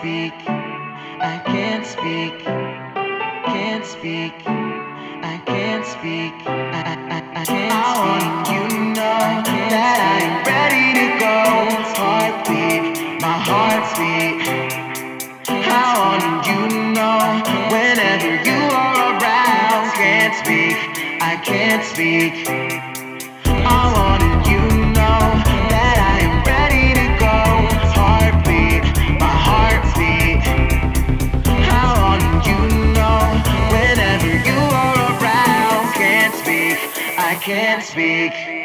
speak, I can't speak, can't speak, I can't speak, I, I, I, can't I speak. You know I can't that speak. I'm ready to go. Heartbeat, my heart beat. How on you know whenever you are around? Can't speak, I can't speak. can't speak.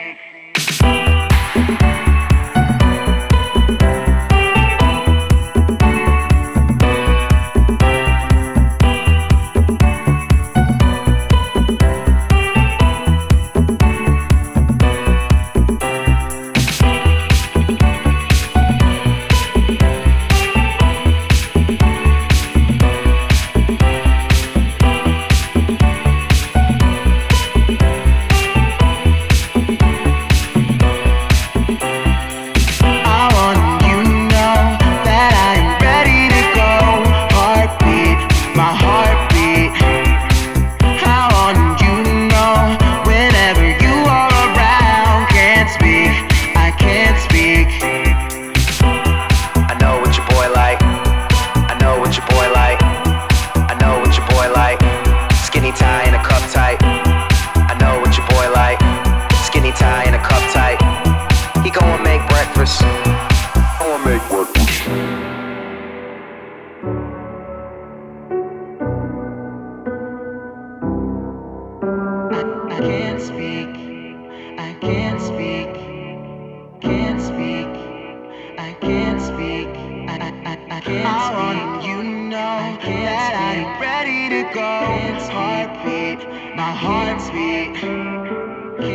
hearts beat.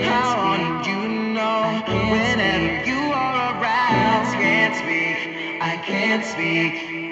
How on you know whenever you are around? I can't speak. I can't speak.